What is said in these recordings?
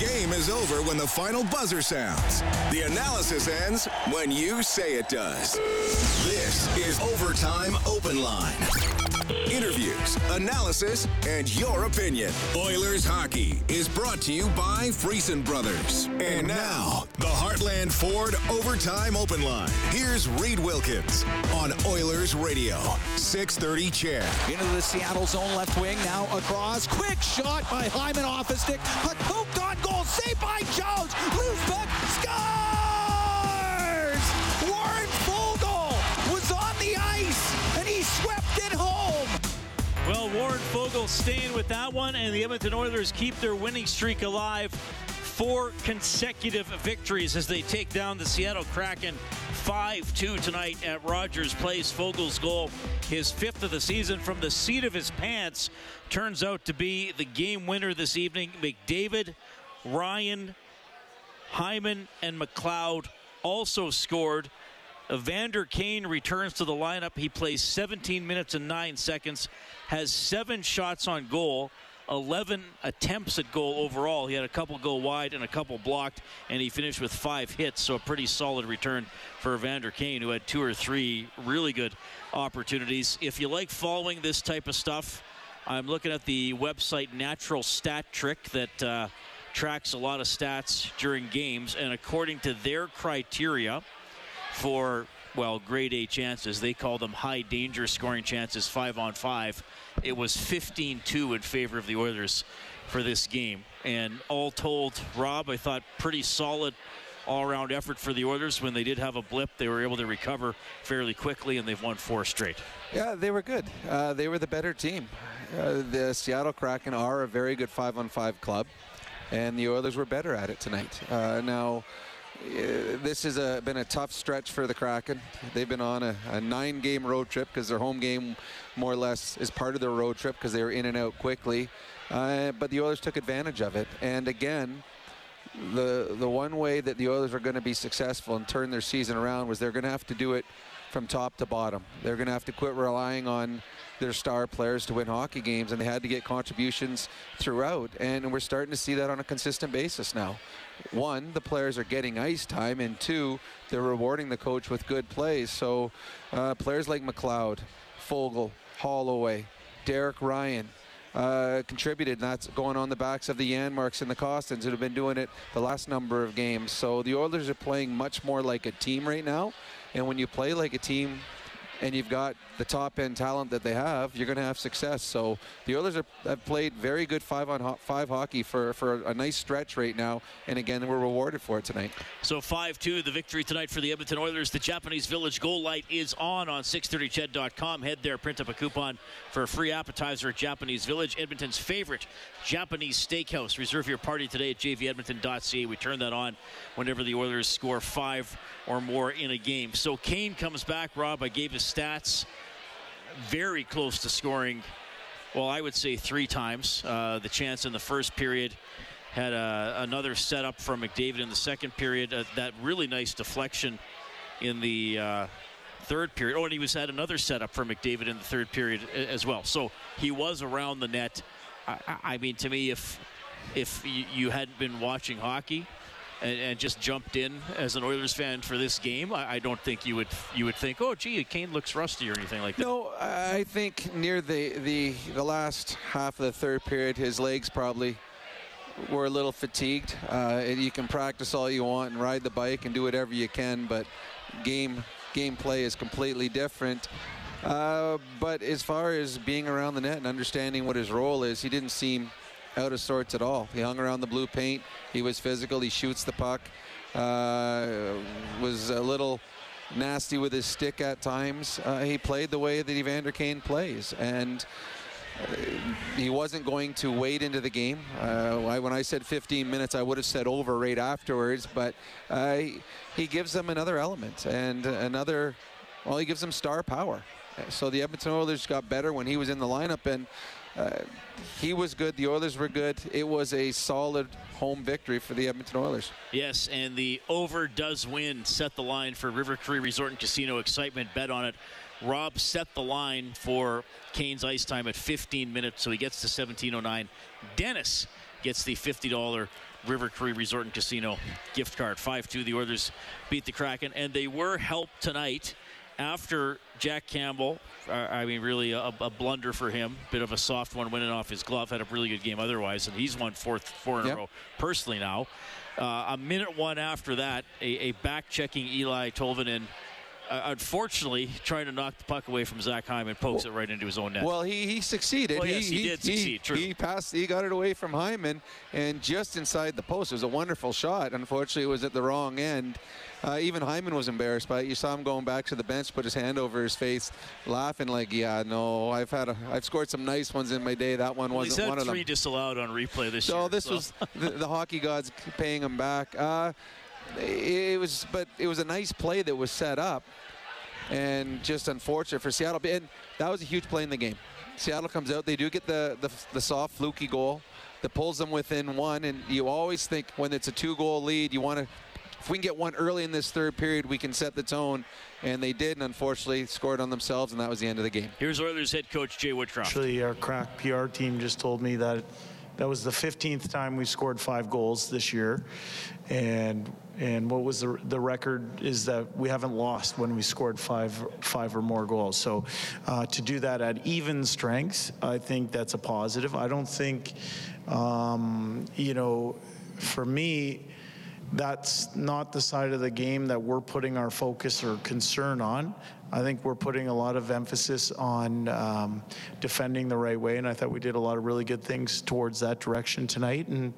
game is over when the final buzzer sounds. The analysis ends when you say it does. This is Overtime Open Line. Interviews, analysis, and your opinion. Oilers hockey is brought to you by Friesen Brothers. And now, the Heartland Ford Overtime Open Line. Here's Reed Wilkins on Oilers Radio, 630 CHED. Into the Seattle zone left wing, now across. Quick shot by Hyman off a stick. Puck by Jones. Loose puck, scores! Warren Foegele was on the ice, and he swept it home. Well, Warren Foegele staying with that one, and the Edmonton Oilers keep their winning streak alive. Four consecutive victories as they take down the Seattle Kraken 5 2 tonight at Rogers Place. Foegele's goal, his fifth of the season from the seat of his pants, turns out to be the game winner this evening. McDavid, Ryan, Hyman, and McLeod also scored. Evander Kane returns to the lineup. He plays 17 minutes and 9 seconds, has seven shots on goal, 11 attempts at goal overall. He had a couple go wide and a couple blocked, and he finished with five hits, so a pretty solid return for Evander Kane, who had two or three really good opportunities. If you like following this type of stuff, I'm looking at the website Natural Stat Trick that uh, tracks a lot of stats during games, and according to their criteria, for, well, grade A chances. They call them high danger scoring chances, five on five. It was 15 2 in favor of the Oilers for this game. And all told, Rob, I thought pretty solid all around effort for the Oilers. When they did have a blip, they were able to recover fairly quickly, and they've won four straight. Yeah, they were good. Uh, they were the better team. Uh, the Seattle Kraken are a very good five on five club, and the Oilers were better at it tonight. Uh, now, uh, this has a, been a tough stretch for the Kraken. They've been on a, a nine game road trip because their home game, more or less, is part of their road trip because they were in and out quickly. Uh, but the Oilers took advantage of it. And again, the the one way that the Oilers are going to be successful and turn their season around was they're going to have to do it from top to bottom. They're going to have to quit relying on their star players to win hockey games, and they had to get contributions throughout. And we're starting to see that on a consistent basis now. One, the players are getting ice time, and two, they're rewarding the coach with good plays. So uh, players like McLeod, Foegele, Holloway, Derek Ryan, uh, contributed. And that's going on the backs of the Janmarks and the Kostins who have been doing it the last number of games. So the Oilers are playing much more like a team right now. And when you play like a team and you've got the top end talent that they have, you're going to have success. So the Oilers are, have played very good five on ho- five hockey for, for a nice stretch right now, and again, we're rewarded for it tonight. So 5-2, the victory tonight for the Edmonton Oilers. The Japanese Village goal light is on on 630ched.com. Head there, print up a coupon for a free appetizer at Japanese Village, Edmonton's favorite Japanese steakhouse. Reserve your party today at jvedmonton.ca. We turn that on whenever the Oilers score five or more in a game. So Kane comes back. Rob, I gave his stats. Very close to scoring. Well, I would say three times. Uh, the chance in the first period had a, another setup from McDavid in the second period. Uh, that really nice deflection in the uh, third period. Oh, and he was had another setup for McDavid in the third period as well. So he was around the net. I, I mean, to me, if if you hadn't been watching hockey, and, and, just jumped in as an Oilers fan for this game, I, I, don't think you would you would think, oh, gee, Kane looks rusty or anything like that. No, I think near the the the last half of the third period, his legs probably were a little fatigued. Uh, you can practice all you want and ride the bike and do whatever you can, but game gameplay is completely different. Uh, but as far as being around the net and understanding what his role is, he didn't seem out of sorts at all. He hung around the blue paint. He was physical. He shoots the puck. Uh, was a little nasty with his stick at times. Uh, he played the way that Evander Kane plays, and uh, he wasn't going to wade into the game. Uh, when I said 15 minutes, I would have said over right afterwards, but uh, he, he gives them another element and another. Well, he gives them star power. So the Edmonton Oilers got better when he was in the lineup, and uh, he was good. The Oilers were good. It was a solid home victory for the Edmonton Oilers. Yes, and the over does win. Set the line for River Cree Resort and Casino. Excitement. Bet on it. Rob set the line for Kane's ice time at 15 minutes, so he gets to 17:09. Dennis gets the $50 River Cree Resort and Casino gift card. 5-2, the Oilers beat the Kraken, and they were helped tonight after Jack Campbell. Uh, I mean, really a, a, blunder for him. Bit of a soft one, winning off his glove. Had a really good game otherwise, and he's won fourth four in yep. a row personally now. Uh, a minute one after that, a, a back-checking Eli Tolvanen uh, unfortunately, trying to knock the puck away from Zach Hyman pokes well, it right into his own net. Well, he, he succeeded. Well, yes, he, he, did succeed. True. He passed. He got it away from Hyman, and just inside the post. It was a wonderful shot. Unfortunately, it was at the wrong end. Uh, even Hyman was embarrassed by it. You saw him going back to the bench, put his hand over his face, laughing like, "Yeah, no, I've had a, I've scored some nice ones in my day. That one well, wasn't one of them." three disallowed on replay this so year. This so this was the, the, hockey gods paying him back. Uh, it was, but it was a nice play that was set up and just unfortunate for Seattle. And that was a huge play in the game. Seattle comes out. They do get the, the, the soft, fluky goal that pulls them within one. And you always think when it's a two-goal lead, you want to if we can get one early in this third period, we can set the tone. And they did, and unfortunately scored on themselves, and that was the end of the game. Here's Oilers head coach Jay Woodcroft. Actually, our crack PR team just told me that that was the 15th time we scored five goals this year, and and what was the the record is that we haven't lost when we scored five five or more goals. So uh, to do that at even strength, I think that's a positive. I don't think, um, you know, for me that's not the side of the game that we're putting our focus or concern on. I think we're putting a lot of emphasis on um, defending the right way, and I thought we did a lot of really good things towards that direction tonight. And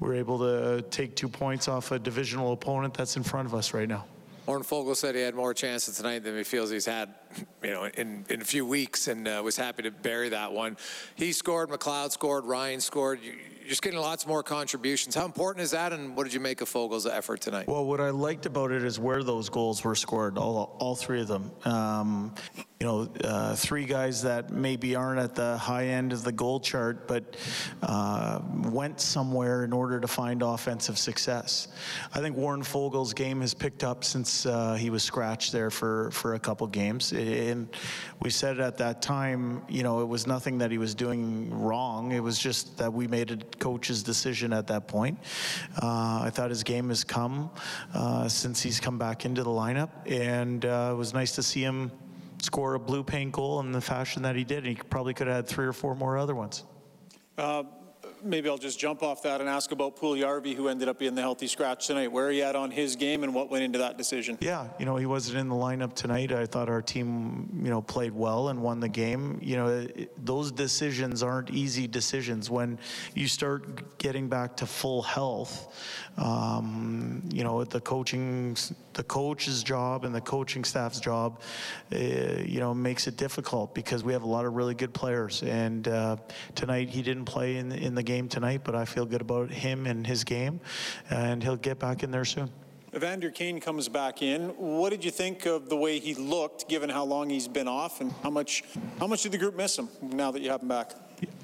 we're able to take two points off a divisional opponent that's in front of us right now. Warren Foegele said he had more chances tonight than he feels he's had, you know, in, in a few weeks, and uh, was happy to bury that one. He scored, McLeod scored, Ryan scored. You, you're just getting lots more contributions. How important is that, and what did you make of Foegele's effort tonight? Well, what I liked about it is where those goals were scored, all, all three of them. Um, you know, uh, three guys that maybe aren't at the high end of the goal chart, but uh, went somewhere in order to find offensive success. I think Warren Foegele's game has picked up since uh, he was scratched there for, for a couple games. And we said at that time, you know, it was nothing that he was doing wrong. It was just that we made a coach's decision at that point. Uh, I thought his game has come uh, since he's come back into the lineup, and uh, it was nice to see him score a blue paint goal in the fashion that he did. He probably could have had three or four more other ones. Uh, maybe I'll just jump off that and ask about Puljujarvi, who ended up being the healthy scratch tonight. Where are you at on his game and what went into that decision? Yeah, you know, he wasn't in the lineup tonight. I thought our team, you know, played well and won the game. You know, it, those decisions aren't easy decisions. When you start getting back to full health, um, you know, the coaching, the coach's job and the coaching staff's job, uh, you know, makes it difficult because we have a lot of really good players. And uh, tonight he didn't play in in the game game tonight, but I feel good about him and his game, and he'll get back in there soon. Evander Kane comes back in. What did you think of the way he looked, given how long he's been off, and how much how much did the group miss him now that you have him back?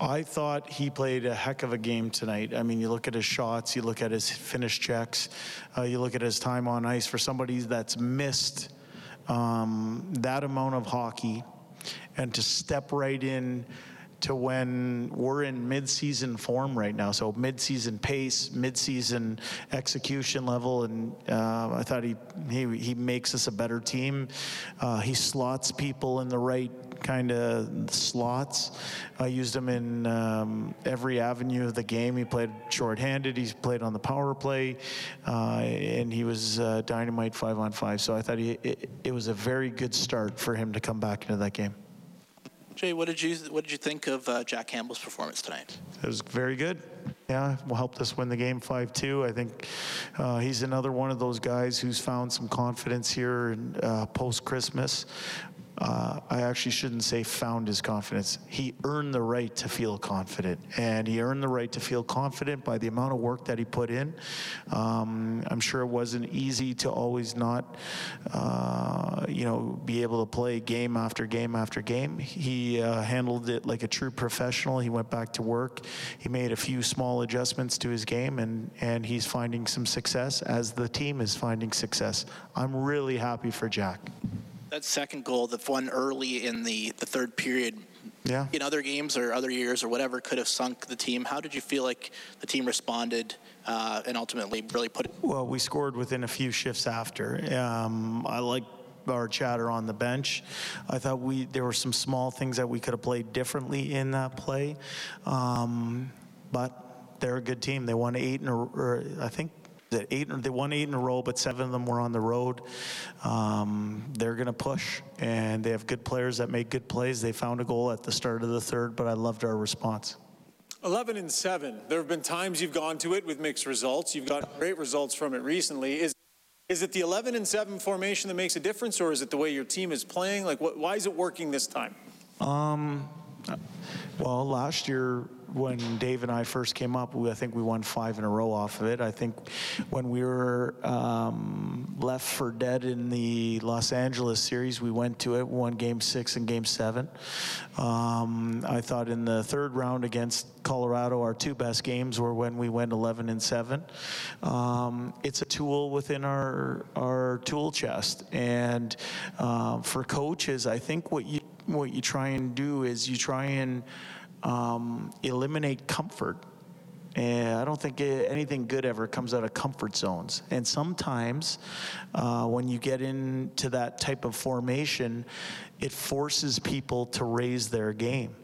I thought he played a heck of a game tonight. I mean, you look at his shots, you look at his finish checks, uh, you look at his time on ice. For somebody that's missed um, that amount of hockey, and to step right in to when we're in mid-season form right now. So mid-season pace, mid-season execution level, and uh, I thought he, he he makes us a better team. Uh, he slots people in the right kind of slots. I used him in um, every avenue of the game. He played shorthanded. He's played on the power play, uh, and he was uh, dynamite five on five. So I thought he, it, it was a very good start for him to come back into that game. Jay, what did you what did you think of uh, Jack Campbell's performance tonight? It was very good. Yeah, will helped us win the game 5-2. I think uh, he's another one of those guys who's found some confidence here uh, post Christmas uh, I actually shouldn't say found his confidence. He earned the right to feel confident, and he earned the right to feel confident by the amount of work that he put in. Um, I'm sure it wasn't easy to always not, uh, you know, be able to play game after game after game. He uh, handled it like a true professional. He went back to work. He made a few small adjustments to his game, and and he's finding some success as the team is finding success. I'm really happy for Jack that second goal, the one early in the, the third period, Yeah. in other games or other years or whatever could have sunk the team. How did you feel like the team responded uh, and ultimately really put it? Well, we scored within a few shifts after. Um, I like our chatter on the bench. I thought we there were some small things that we could have played differently in that play, um, but they're a good team. They won eight in a, or I think. That Eight, they won eight in a row, but seven of them were on the road. Um, they're going to push, and they have good players that make good plays. They found a goal at the start of the third, but I loved our response. 11 and 7. There have been times you've gone to it with mixed results. You've got great results from it recently. Is is it the 11 and 7 formation that makes a difference, or is it the way your team is playing? Like, what, why is it working this time? Um, well, last year when Dave and I first came up, we, I think we won five in a row off of it. I think when we were um, left for dead in the Los Angeles series, we went to it, won game six and game seven. Um, I thought in the third round against Colorado, our two best games were when we went 11 and seven. Um, it's a tool within our our tool chest, and uh, for coaches, I think what you what you try and do is you try and um, eliminate comfort. And I don't think anything good ever comes out of comfort zones. And sometimes uh, when you get into that type of formation, it forces people to raise their game.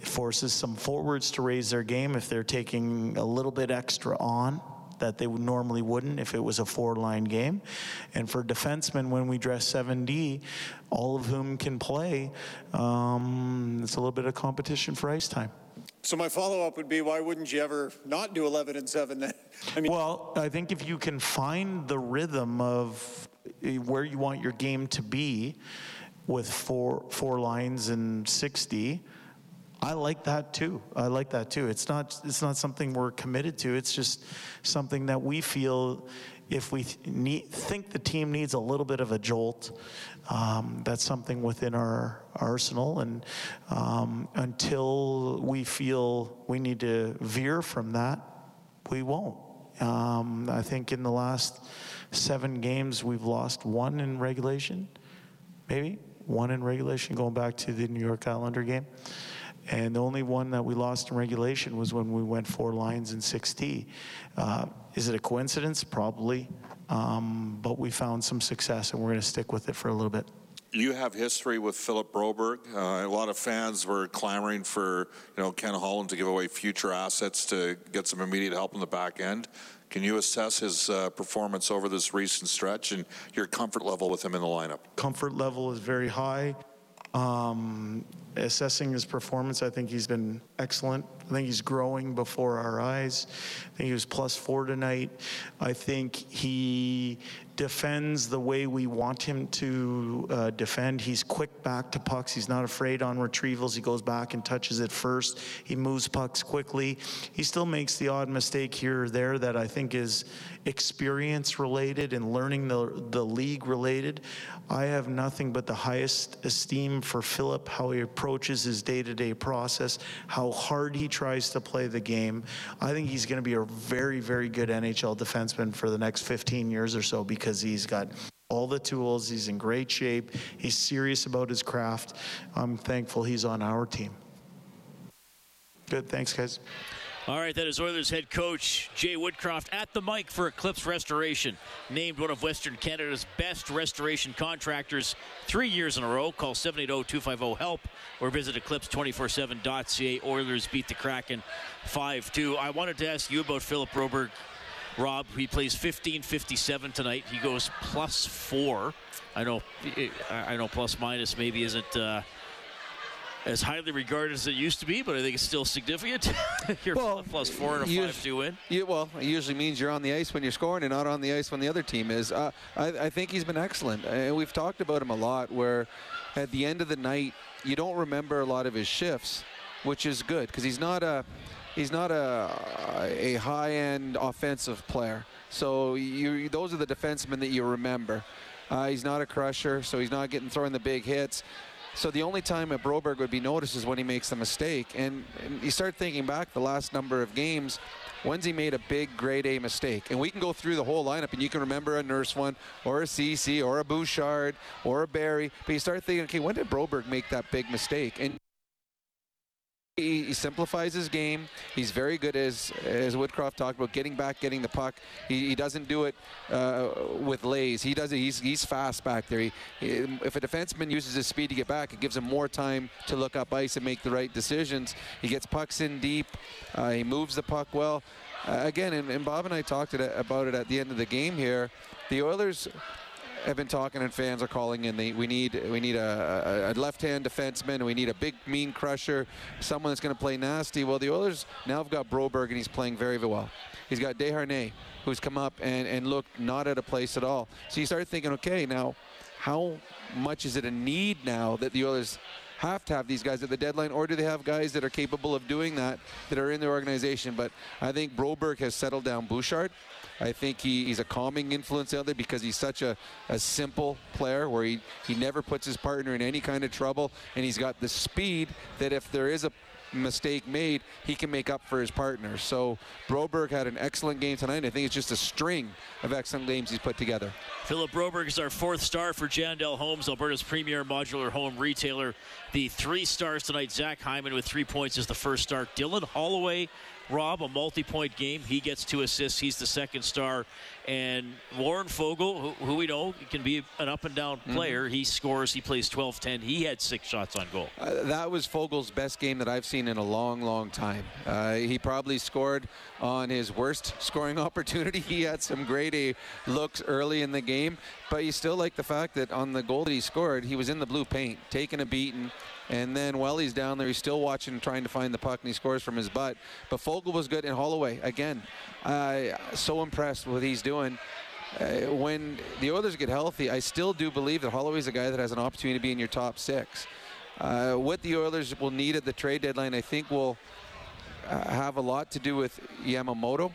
It forces some forwards to raise their game if they're taking a little bit extra on that they would normally wouldn't if it was a four line game. And for defensemen, when we dress 7D, all of whom can play, um, it's a little bit of competition for ice time. So my follow-up would be, why wouldn't you ever not do 11 and 7 then? I mean, Well, I think if you can find the rhythm of eh, where you want your game to be with four four lines and 60, I like that too. I like that too. It's not it's not something we're committed to. It's just something that we feel if we th- need, think the team needs a little bit of a jolt, um, that's something within our arsenal. And um, until we feel we need to veer from that, we won't. Um, I think in the last seven games, we've lost one in regulation, maybe one in regulation, going back to the New York Islander game. And the only one that we lost in regulation was when we went four lines in 6D. Uh, is it a coincidence? Probably. Um, but we found some success and we're going to stick with it for a little bit. You have history with Philip Broberg. Uh, a lot of fans were clamoring for, you know, Ken Holland to give away future assets to get some immediate help in the back end. Can you assess his uh, performance over this recent stretch and your comfort level with him in the lineup? Comfort level is very high. Um, assessing his performance, I think he's been excellent. I think he's growing before our eyes. I think he was plus four tonight. I think he defends the way we want him to uh, defend. He's quick back to pucks. He's not afraid on retrievals. He goes back and touches it first. He moves pucks quickly. He still makes the odd mistake here or there that I think is experience related and learning the, the league related. I have nothing but the highest esteem for Philip, how he approaches his day to day process, how hard he tries to play the game. I think he's going to be a very, very good NHL defenseman for the next 15 years or so because he's got all the tools. He's in great shape. He's serious about his craft. I'm thankful he's on our team. Good. Thanks, guys. All right, that is Oilers head coach Jay Woodcroft at the mic for Eclipse Restoration. Named one of Western Canada's best restoration contractors three years in a row. Call 780-250-HELP or visit eclipse247.ca. Oilers beat the Kraken 5-2. I wanted to ask you about Philip Broberg. Rob, he plays 15-57 tonight. He goes plus four. I know, I know, plus minus maybe isn't uh, as highly regarded as it used to be, but I think it's still significant. you're Well, plus four and a you- five-two win. Yeah, well, it usually means you're on the ice when you're scoring and not on the ice when the other team is. Uh, I, I think he's been excellent. And we've talked about him a lot where at the end of the night, you don't remember a lot of his shifts, which is good because he's not a he's not a a high-end offensive player. So you those are the defensemen that you remember. Uh, he's not a crusher, so he's not getting throwing the big hits. So the only time that Broberg would be noticed is when he makes a mistake. And, and you start thinking back the last number of games, when's he made a big grade A mistake? And we can go through the whole lineup and you can remember a Nurse one or a Ceci or a Bouchard or a Barrie. But you start thinking, okay, when did Broberg make that big mistake? And he, simplifies his game. He's very good, as as Woodcroft talked about, getting back, getting the puck. He, he doesn't do it uh, with lays. He does it. He's he's fast back there. He, he- if a defenseman uses his speed to get back, it gives him more time to look up ice and make the right decisions. He gets pucks in deep. Uh, he moves the puck well. Uh, again, and, and Bob and I talked it, about it at the end of the game here. The Oilers have been talking and fans are calling in. They, we need we need a, a, a left-hand defenseman. We need a big mean crusher, someone that's going to play nasty. Well, the Oilers now have got Broberg and he's playing very, very well. He's got Desharnais who's come up and, and looked not at a place at all. So you start thinking, okay, now how much is it a need now that the Oilers have to have these guys at the deadline, or do they have guys that are capable of doing that that are in their organization? But I think Broberg has settled down Bouchard. I think he, he's a calming influence out there because he's such a, a simple player where he, he never puts his partner in any kind of trouble, and he's got the speed that if there is a mistake made, he can make up for his partner. So Broberg had an excellent game tonight. I think it's just a string of excellent games he's put together. Philip Broberg is our fourth star for Jandel Homes, Alberta's premier modular home retailer. The three stars tonight, Zach Hyman with three points is the first star. Dylan Holloway, Rob, a multi-point game. He gets two assists. He's the second star. And Warren Foegele, who, who we know can be an up and down player, he scores. He plays 12-10. He had six shots on goal. Uh, that was Foegele's best game that I've seen in a long, long time. Uh, he probably scored on his worst scoring opportunity. He had some great A looks early in the game, but you still like the fact that on the goal that he scored, he was in the blue paint, taking a beating. And then while he's down there, he's still watching, trying to find the puck, and he scores from his butt. But Foegele was good, and Holloway again, uh, so impressed with what he's doing. Uh, when the Oilers get healthy, I still do believe that Holloway's a guy that has an opportunity to be in your top six. Uh, what the Oilers will need at the trade deadline, I think, will uh, have a lot to do with Yamamoto.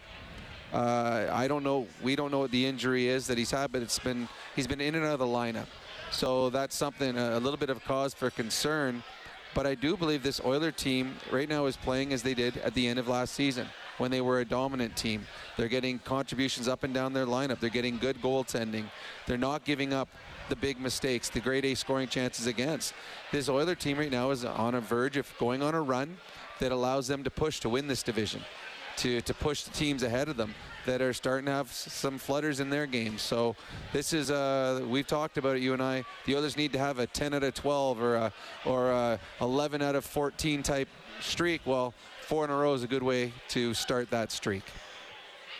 Uh, I don't know. We don't know what the injury is that he's had, but it's been he's been in and out of the lineup. So that's something a little bit of cause for concern. But I do believe this Oiler team right now is playing as they did at the end of last season when they were a dominant team. They're getting contributions up and down their lineup. They're getting good goaltending. They're not giving up the big mistakes, the grade A scoring chances against. This Oiler team right now is on a verge of going on a run that allows them to push to win this division, to, to push the teams ahead of them that are starting to have some flutters in their games. So this is, uh, we've talked about it, you and I. The others need to have a 10 out of 12 or a, or a 11 out of 14 type streak. Well, four in a row is a good way to start that streak.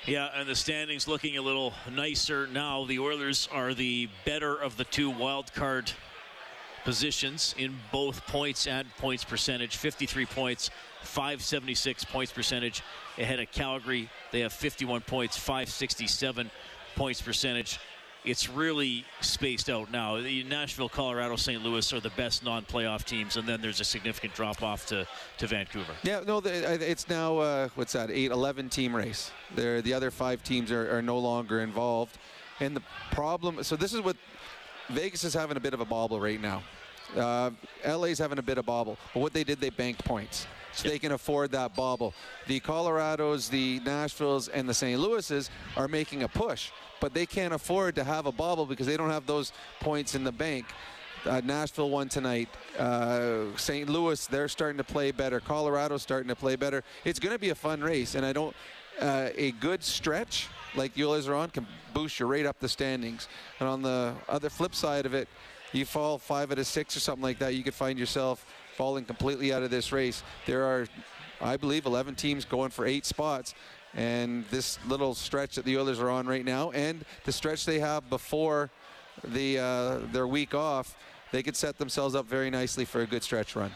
Yeah, and the standings looking a little nicer now. The Oilers are the better of the two wild card positions in both points and points percentage 53 points 576 points percentage ahead of calgary they have 51 points 567 points percentage it's really spaced out now nashville colorado st louis are the best non-playoff teams and then there's a significant drop off to, to vancouver Yeah, no, it's now uh, what's that? Eight, 11 team race. There, the other five teams are, are no longer involved, and the problem. So this is what Vegas is having a bit of a bobble right now. Uh, LA's having a bit of a bobble, but what they did, they banked points. So they can afford that bobble. The Colorados, the Nashvilles, and the St. Louis's are making a push, but they can't afford to have a bobble because they don't have those points in the bank. Uh, Nashville won tonight. Uh, St. Louis, they're starting to play better. Colorado's starting to play better. It's going to be a fun race, and I don't. Uh, a good stretch like Oilers are on can boost you right up the standings. And on the other flip side of it, you fall five out of six or something like that, you could find yourself falling completely out of this race. There are, I believe, 11 teams going for eight spots. And this little stretch that the Oilers are on right now, and the stretch they have before the uh, their week off, they could set themselves up very nicely for a good stretch run.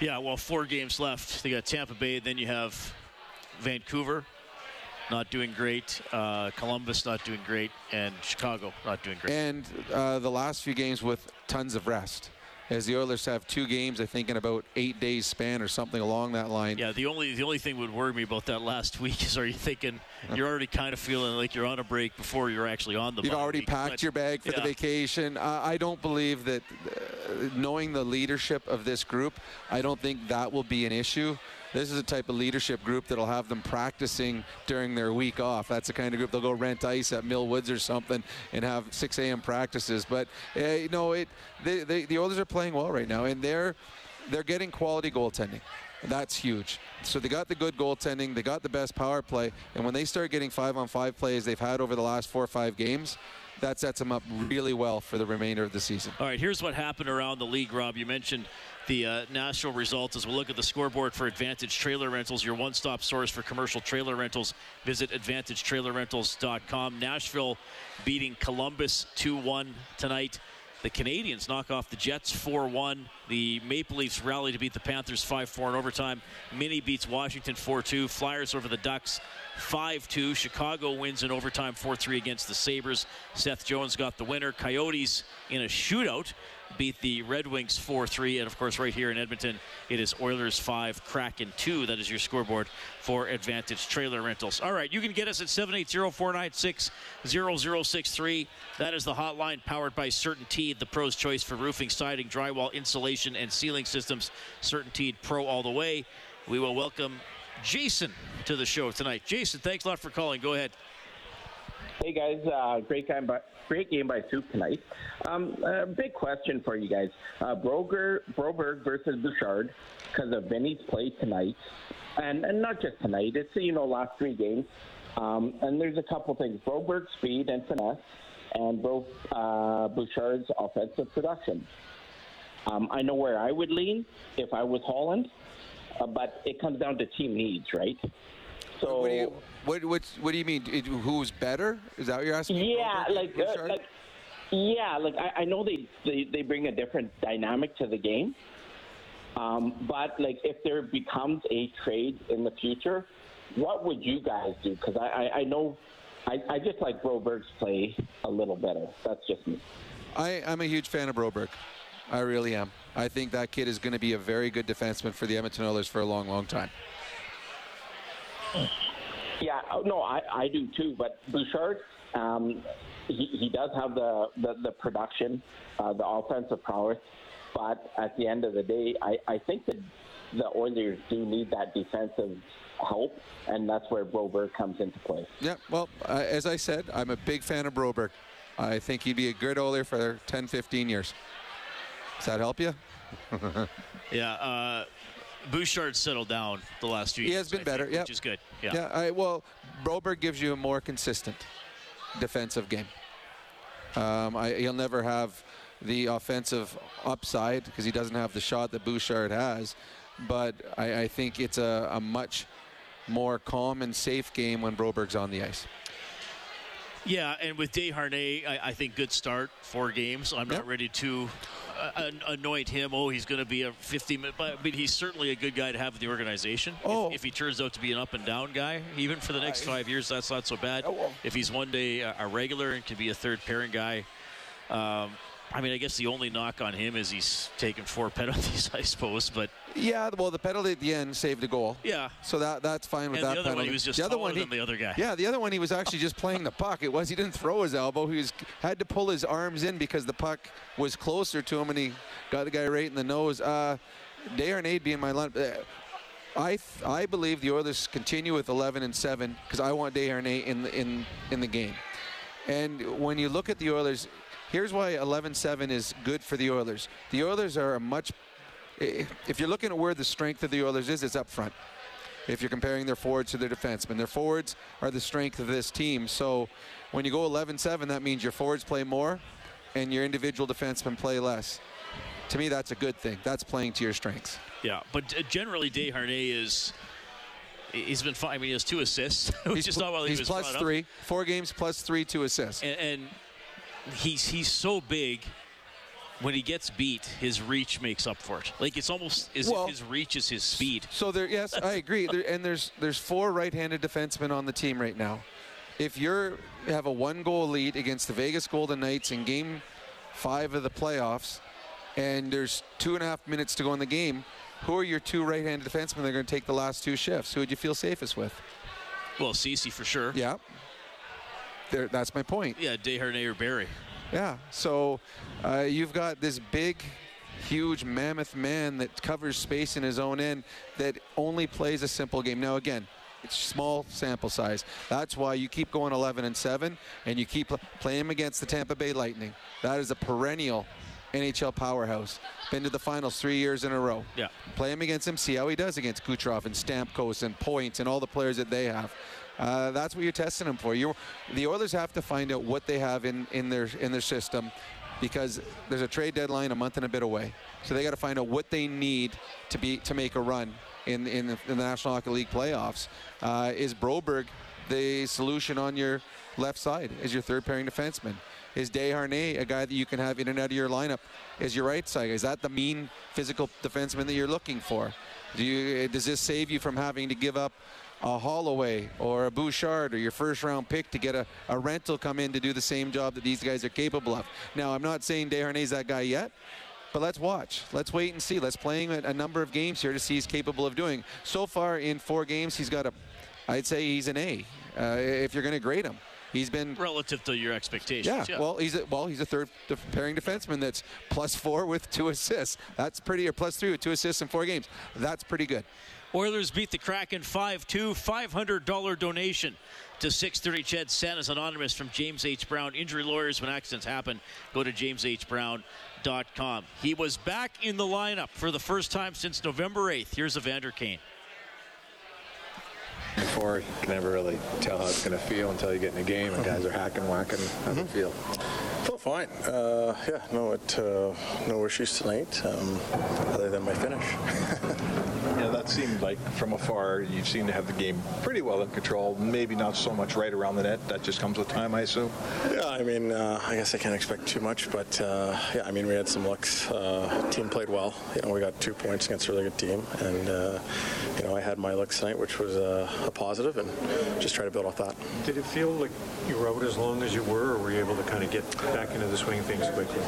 Yeah, well, four games left. They got Tampa Bay, then you have Vancouver, not doing great. Uh, Columbus, not doing great, and Chicago, not doing great. And uh, the last few games with tons of rest, as the Oilers have two games, I think, in about eight days span or something along that line. yeah, the only the only thing would worry me about that last week is are you thinking you're already kind of feeling like you're on a break before you're actually on the You've already week, packed your bag for the vacation. Uh, I don't believe that, uh, knowing the leadership of this group, I don't think that will be an issue. This is a type of leadership group that'll have them practicing during their week off. That's the kind of group they'll go rent ice at Mill Woods or something and have 6 a.m. practices. But uh, you know, it they, they, the Oilers are playing well right now, and they're they're getting quality goaltending. That's huge. So they got the good goaltending, they got the best power play, and when they start getting five on five plays they've had over the last four or five games, that sets them up really well for the remainder of the season. All right, here's what happened around the league, Rob. You mentioned the uh, national results as we look at the scoreboard for Advantage Trailer Rentals, your one stop source for commercial trailer rentals. Visit AdvantageTrailerRentals.com. Nashville beating Columbus 2 1 tonight. The Canadiens knock off the Jets 4 1. The Maple Leafs rally to beat the Panthers 5 4 in overtime. Mini beats Washington 4 2. Flyers over the Ducks 5 2. Chicago wins in overtime 4 3 against the Sabres. Seth Jones got the winner. Coyotes in a shootout beat the Red Wings 4 3. And of course, right here in Edmonton, it is Oilers 5, Kraken 2. That is your scoreboard for Advantage Trailer Rentals. All right, you can get us at 780 496 0063. That is the hotline powered by CertainTeed, the pro's choice for roofing, siding, drywall, insulation, and ceiling systems. CertainTeed Pro all the way. We will welcome Jason to the show tonight. Jason, thanks a lot for calling. Go ahead. Hey guys, uh, great game by great game by Soup tonight. Um, a big question for you guys: uh, Broger, Broberg versus Bouchard because of Vinny's play tonight, and and not just tonight. It's you know last three games, um, and there's a couple things: Broberg's speed and finesse, and Bro, uh, Bouchard's offensive production. Um, I know where I would lean if I was Holland, uh, but it comes down to team needs, right? So what do you what what, what do you mean? Who's better? Is that what you're asking? Yeah, like, uh, like yeah, like I, I know they, they they bring a different dynamic to the game, um, but like if there becomes a trade in the future, what would you guys do? Because I, I I know I, I just like Broberg's play a little better. That's just me. I, I'm a huge fan of Broberg. I really am. I think that kid is going to be a very good defenseman for the Edmonton Oilers for a long, long time. Yeah, oh, no, I, I do too. But Bouchard, um, he, he does have the, the, the production, uh, the offensive prowess. But at the end of the day, I, I think that the Oilers do need that defensive help, and that's where Broberg comes into play. Yeah, well, uh, as I said, I'm a big fan of Broberg. I think he'd be a good Oiler for 10, 15 years. Does that help you? Yeah, uh, Bouchard settled down the last few years. He years. has been I better, think, yep. which is good. Yeah. Yeah, I, well, Broberg gives you a more consistent defensive game. Um, I, he'll never have the offensive upside because he doesn't have the shot that Bouchard has, but I, I think it's a, a much more calm and safe game when Broberg's on the ice. Yeah, and with Desharnais, I, I think good start, four games. I'm not ready to uh, anoint him. Oh, he's going to be a 50 minute, but I mean, he's certainly a good guy to have in the organization. If- Oh. If, he turns out to be an up and down guy, even for the next five years, that's not so bad. Oh, well. If he's one day a, a regular and can be a third pairing guy, um, I mean, I guess the only knock on him is he's taken four penalties, I suppose. But Yeah, well, the penalty at the end saved a goal. yeah, So that that's fine with And the that other one, penalty. he was just the other one, he, the other guy. Yeah, the other one he was actually just playing the puck. It was he didn't throw his elbow. He was had to pull his arms in because the puck was closer to him, and he got the guy right in the nose. Uh, Desharnais being my line. Uh, I th- I believe the Oilers continue with 11 and 7 because I want Desharnais in the in in the game. And when you look at the Oilers, here's why 11-7 is good for the Oilers. The Oilers are a much if you're looking at where the strength of the Oilers is, it's up front. If you're comparing their forwards to their defensemen, their forwards are the strength of this team. So when you go 11-7, that means your forwards play more and your individual defensemen play less. To me, that's a good thing. That's playing to your strengths. yeah. But generally, Desharnais is. He's been fine. I mean, he has two assists, which is not while he he's was plus brought up. three, four games plus three, two assists. and, and he's he's so big. When he gets beat, his reach makes up for it. Like it's almost as Well- if his reach is his speed. So there, yes, I agree. There, and there's there's four right-handed defensemen on the team right now. If you're have a one-goal lead against the Vegas Golden Knights in Game Five of the playoffs, and there's two and a half minutes to go in the game, who are your two right-handed defensemen that are going to take the last two shifts? Who would you feel safest with? Well, Ceci for sure. Yeah. There, that's my point. Yeah, Desharnais or Barrie. Yeah. So uh, you've got this big, huge mammoth man that covers space in his own end that only plays a simple game. Now, again, it's small sample size. That's why you keep going 11 and 7, and you keep pl- playing him against the Tampa Bay Lightning. That is a perennial NHL powerhouse. Been to the finals three years in a row. Yeah. Play him against him, see how he does against Kucherov and Stamkos and Points and all the players that they have. Uh, that's what you're testing them for. you the Oilers have to find out what they have in, in their in their system because there's a trade deadline a month and a bit away. So they got to find out what they need to be to make a run in in the, in the National Hockey League playoffs. Uh, is Broberg the solution on your left side as your third pairing defenseman? Is Desharnais a guy that you can have in and out of your lineup as your right side? Is that the mean physical defenseman that you're looking for? Do you, does this save you from having to give up a Holloway or a Bouchard or your first round pick to get a, a rental come in to do the same job that these guys are capable of? Now, I'm not saying Desharnais that guy yet, but let's watch. Let's wait and see. Let's play a, a number of games here to see he's capable of doing. So far in four games, he's got a, I'd say he's an A uh, if you're going to grade him. He's been relative to your expectations. Yeah, yeah. well, he's a, well, he's a third pairing defenseman that's plus four with two assists. That's pretty, or plus three with two assists in four games. That's pretty good. Oilers beat the Kraken 5-2. $500 donation to 630 CHED Santa's Anonymous from James H. Brown. Injury lawyers when accidents happen. Go to jameshbrown.com. He was back in the lineup for the first time since November 8th. Here's Evander Kane before you can never really tell how it's going to feel until you get in a game and guys are hacking, whacking. How's it feel? Feel fine. Uh, yeah, no, it, uh, no issues tonight, um, other than my finish. yeah, that seemed like from afar you seem to have the game pretty well in control. Maybe not so much right around the net. That just comes with time, I assume. Yeah, I mean, uh, I guess I can't expect too much, but uh, yeah, I mean, we had some looks. Uh, team played well. You know, we got two points against a really good team, and uh, you know, I had my looks tonight, which was a positive, and just try to build off that. Did it feel like you were out as long as you were, or were you able to kind of get back into the swing of things quickly?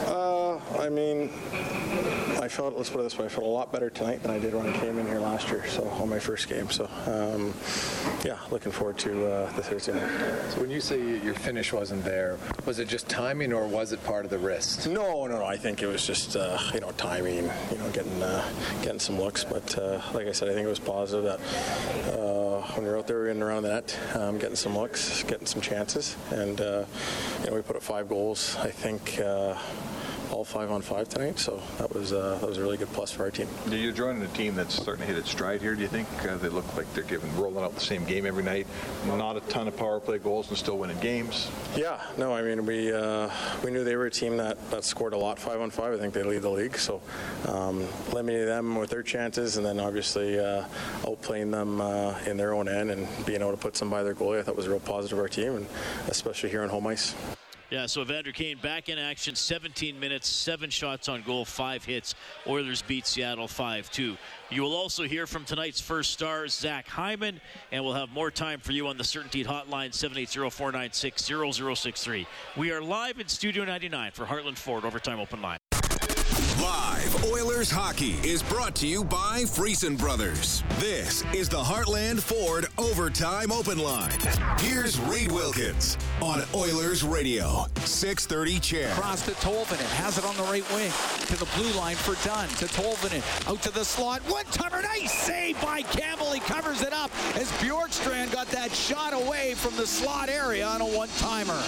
I mean, I felt, let's put it this way, I felt a lot better tonight than I did when I came in here last year, so on my first game. So, um, yeah, looking forward to uh, the Thursday night. So when you say your finish wasn't there, was it just timing or was it part of the wrist? No, no, no. I think it was just, uh, you know, timing, you know, getting, uh, getting some looks. But uh, like I said, I think it was positive that uh, when you're out there in and around the net, um, getting some looks, getting some chances. And, uh, you know, we put up five goals, I think all five on five tonight. So that was uh, that was a really good plus for our team. You're joining a team that's starting to hit its stride here. Do you think uh, they look like they're giving rolling out the same game every night? Not a ton of power play goals and still winning games. Yeah, no, I mean we uh, we knew they were a team that, that scored a lot five on five. I think they lead the league. So um, limiting them with their chances and then obviously uh, outplaying them uh, in their own end and being able to put some by their goalie, I thought was a real positive for our team and especially here on home ice. Yeah, so Evander Kane back in action, 17 minutes, seven shots on goal, five hits. Oilers beat Seattle 5-2. You will also hear from tonight's first star, Zach Hyman, and we'll have more time for you on the CertainTeed Hotline, 780-496-0063. We are live in Studio 99 for Heartland Ford Overtime Open Line. Live Oilers hockey is brought to you by Friesen Brothers. This is the Heartland Ford Overtime Open Line. Here's Reed Wilkins on Oilers Radio, 630 CHED. Cross to Tolvanen, has it on the right wing to the blue line for Dunn to Tolvanen, out to the slot, one timer, nice save by Campbell. He covers it up as Bjorkstrand got that shot away from the slot area on a one timer.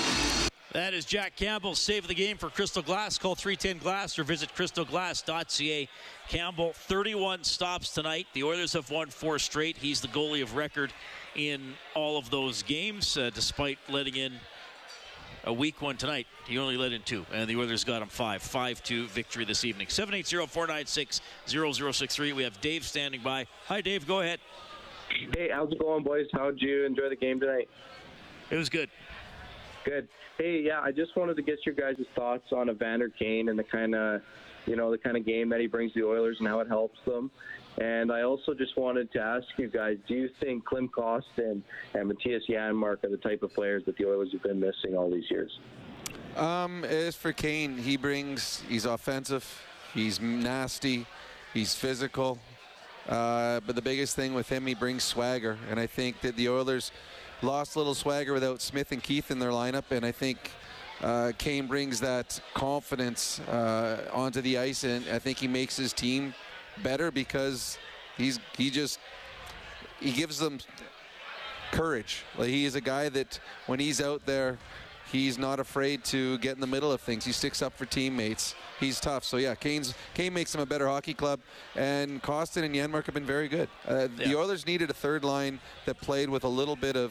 That is Jack Campbell save of the game for Crystal Glass. Call 310 Glass or visit crystalglass.ca. Campbell, 31 stops tonight. The Oilers have won four straight. He's the goalie of record in all of those games, uh, despite letting in a weak one tonight. He only let in two, and the Oilers got him five. 5 2 victory this evening. 780 496 0063. We have Dave standing by. Hi, Dave. Go ahead. Hey, how's it going, boys? How'd you enjoy the game tonight? It was good. Good. Hey, yeah, I just wanted to get your guys' thoughts on Evander Kane and the kind of, you know, the kind of game that he brings the Oilers and how it helps them. And I also just wanted to ask you guys, do you think Klim Kostin and Mattias Janmark are the type of players that the Oilers have been missing all these years? Um, as for Kane, he brings, he's offensive, he's nasty, he's physical. Uh, but the biggest thing with him, he brings swagger. And I think that the Oilers – lost a little swagger without Smith and Keith in their lineup, and I think uh, Kane brings that confidence uh, onto the ice, and I think he makes his team better because he's he just he gives them courage. Like he is a guy that when he's out there, He's not afraid to get in the middle of things. He sticks up for teammates. He's tough. So yeah, Kane's Kane makes him a better hockey club, and Kostin and Janmark have been very good. Uh, The Oilers needed a third line that played with a little bit of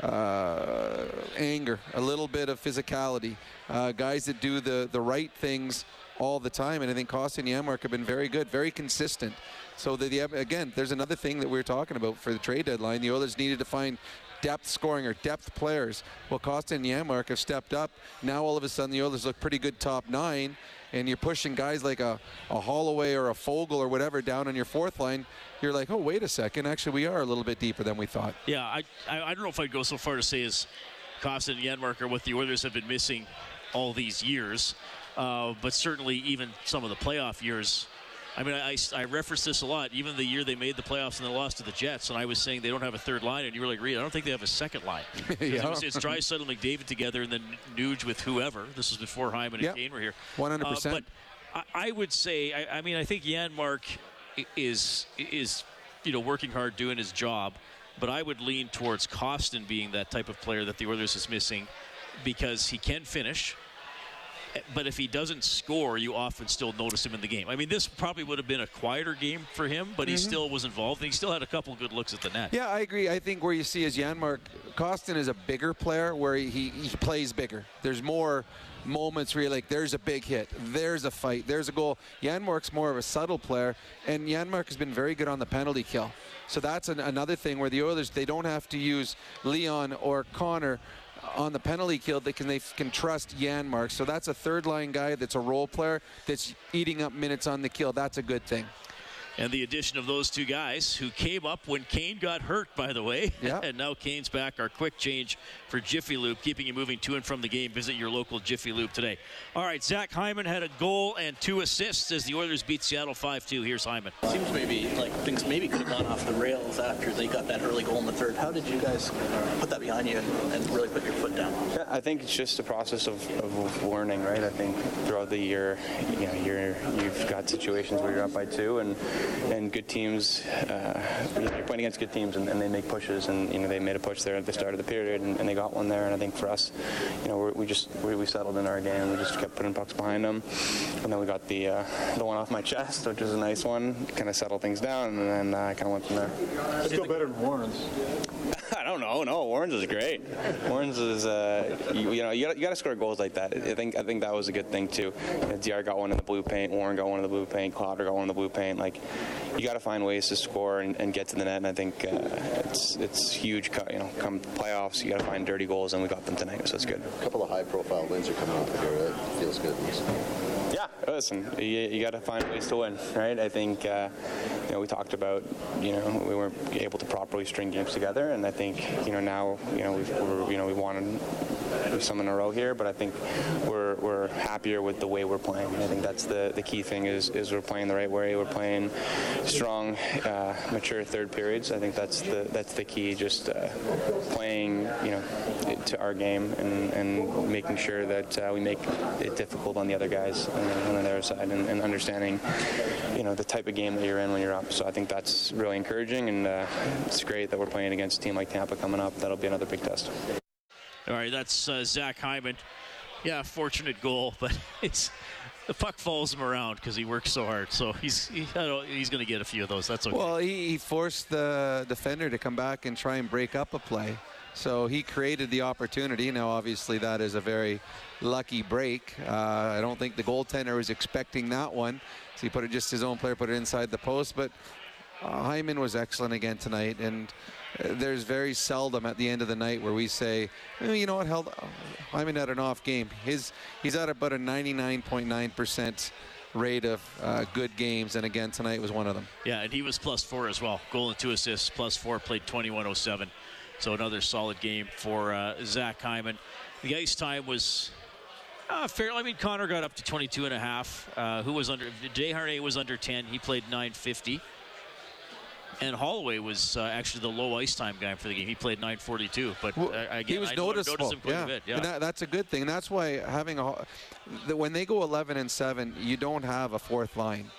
uh, anger, a little bit of physicality, uh, guys that do the the right things all the time. And I think Kostin and Janmark have been very good, very consistent. So the, the, again, there's another thing that we are talking about for the trade deadline. The Oilers needed to find depth scoring or depth players. Well, Kostin and Janmark have stepped up. Now all of a sudden the Oilers look pretty good top nine, and you're pushing guys like a, a Holloway or a Foegele or whatever down on your fourth line. You're like, oh, wait a second. Actually, we are a little bit deeper than we thought. Yeah, I, I, I don't know if I'd go so far to say as Kostin and Janmark are what the Oilers have been missing all these years, uh, but certainly even some of the playoff years. I mean, I, I reference this a lot. Even the year they made the playoffs and they lost to the Jets, and I was saying they don't have a third line, and you were like, "Reed, I don't think they have a second line." 'Cause it Yeah. was, it's Draisaitl and McDavid together, and then Nuge with whoever. This was before Hyman and Yep. Kane were here. 100%. Uh, but I, I would say, I, I mean, I think Janmark is is you know working hard doing his job, but I would lean towards Kostin being that type of player that the Oilers is missing because he can finish. But if he doesn't score, you often still notice him in the game. I mean, this probably would have been a quieter game for him, but he Mhm. still was involved. And he still had a couple good looks at the net. Yeah, I agree. I think where you see is Janmark Kostin is a bigger player where he, he plays bigger. There's more moments where you're like, there's a big hit, there's a fight, there's a goal. Janmark's more of a subtle player, and Janmark has been very good on the penalty kill. So that's an, another thing where the Oilers they don't have to use Leon or Connor on the penalty kill. They can they can trust Janmark. So that's a third line guy that's a role player that's eating up minutes on the kill. That's a good thing. And the addition of those two guys who came up when Kane got hurt, by the way. Yeah. and now Kane's back. Our quick change for Jiffy Lube, keeping you moving to and from the game. Visit your local Jiffy Lube today. All right, Zach Hyman had a goal and two assists as the Oilers beat Seattle 5 2. Here's Hyman. Seems maybe like things maybe could have gone off the rails after they got that early goal in the third. How did you guys put that behind you and, and really put your foot down? Yeah, I think it's just a process of, of learning, right? I think throughout the year, you know, you're, you've got situations where you're up by two, and and good teams, uh, you know, you're playing against good teams, and, and they make pushes, and you know they made a push there at the start of the period, and, and they got one there, and I think for us, you know, we're, we just we, we settled in our game, we just kept putting pucks behind them, and then we got the uh, the one off my chest, which was a nice one, kind of settled things down, and then uh, I kind of went from there. Still better than Warren's. I don't know. No, Warren's is great. Warren's is, uh, you, you know, you got, you got to score goals like that. I think I think that was a good thing too. You know, Dr got one in the blue paint. Warren got one in the blue paint. Clotter got one in the blue paint. Like, you got to find ways to score and, and get to the net. And I think uh, it's it's huge. You know, come playoffs, you got to find dirty goals, and we got them tonight, so it's good. A couple of high-profile wins are coming off here. That feels good. Yeah, listen, you, you got to find ways to win, right? I think, uh, you know, we talked about, you know, we weren't able to properly string games together, and I think, you know, now, you know, we've, we're, you know, we wanted some in a row here, but I think we're, we're happier with the way we're playing. I think that's the, the key thing is, is we're playing the right way. We're playing strong, uh, mature third periods. I think that's the that's the key. Just uh, playing, you know, to our game and, and making sure that uh, we make it difficult on the other guys on, on the other side and, and understanding, you know, the type of game that you're in when you're up. So I think that's really encouraging, and uh, it's great that we're playing against a team like Tampa coming up. That'll be another big test. All right, that's uh, Zach Hyman. Yeah, fortunate goal, but it's the puck follows him around because he works so hard. So he's he, I don't- he's going to get a few of those. That's okay. Well, he, he forced the defender to come back and try and break up a play. So he created the opportunity. Now, obviously, that is a very lucky break. Uh, I don't think the goaltender was expecting that one. So he put it just his own player put it inside the post. But uh, Hyman was excellent again tonight, and uh, there's very seldom at the end of the night where we say, "Eh, you know what, held Hyman had an off game. His he's at about a 99.9% rate of uh, good games, and again tonight was one of them. Yeah, and he was plus four as well. Goal and two assists, plus four, played 21.07. So another solid game for uh, Zach Hyman. The ice time was uh, fair. I mean, Connor got up to 22 and a half. Uh, who was under? Jay was under 10. He played 950. And Holloway was uh, actually the low ice time guy for the game. He played 942. But uh, again, he was I noticeable. him quite yeah. a bit. Yeah. And that, that's a good thing. And that's why having a when they go 11 and 7, you don't have a fourth line.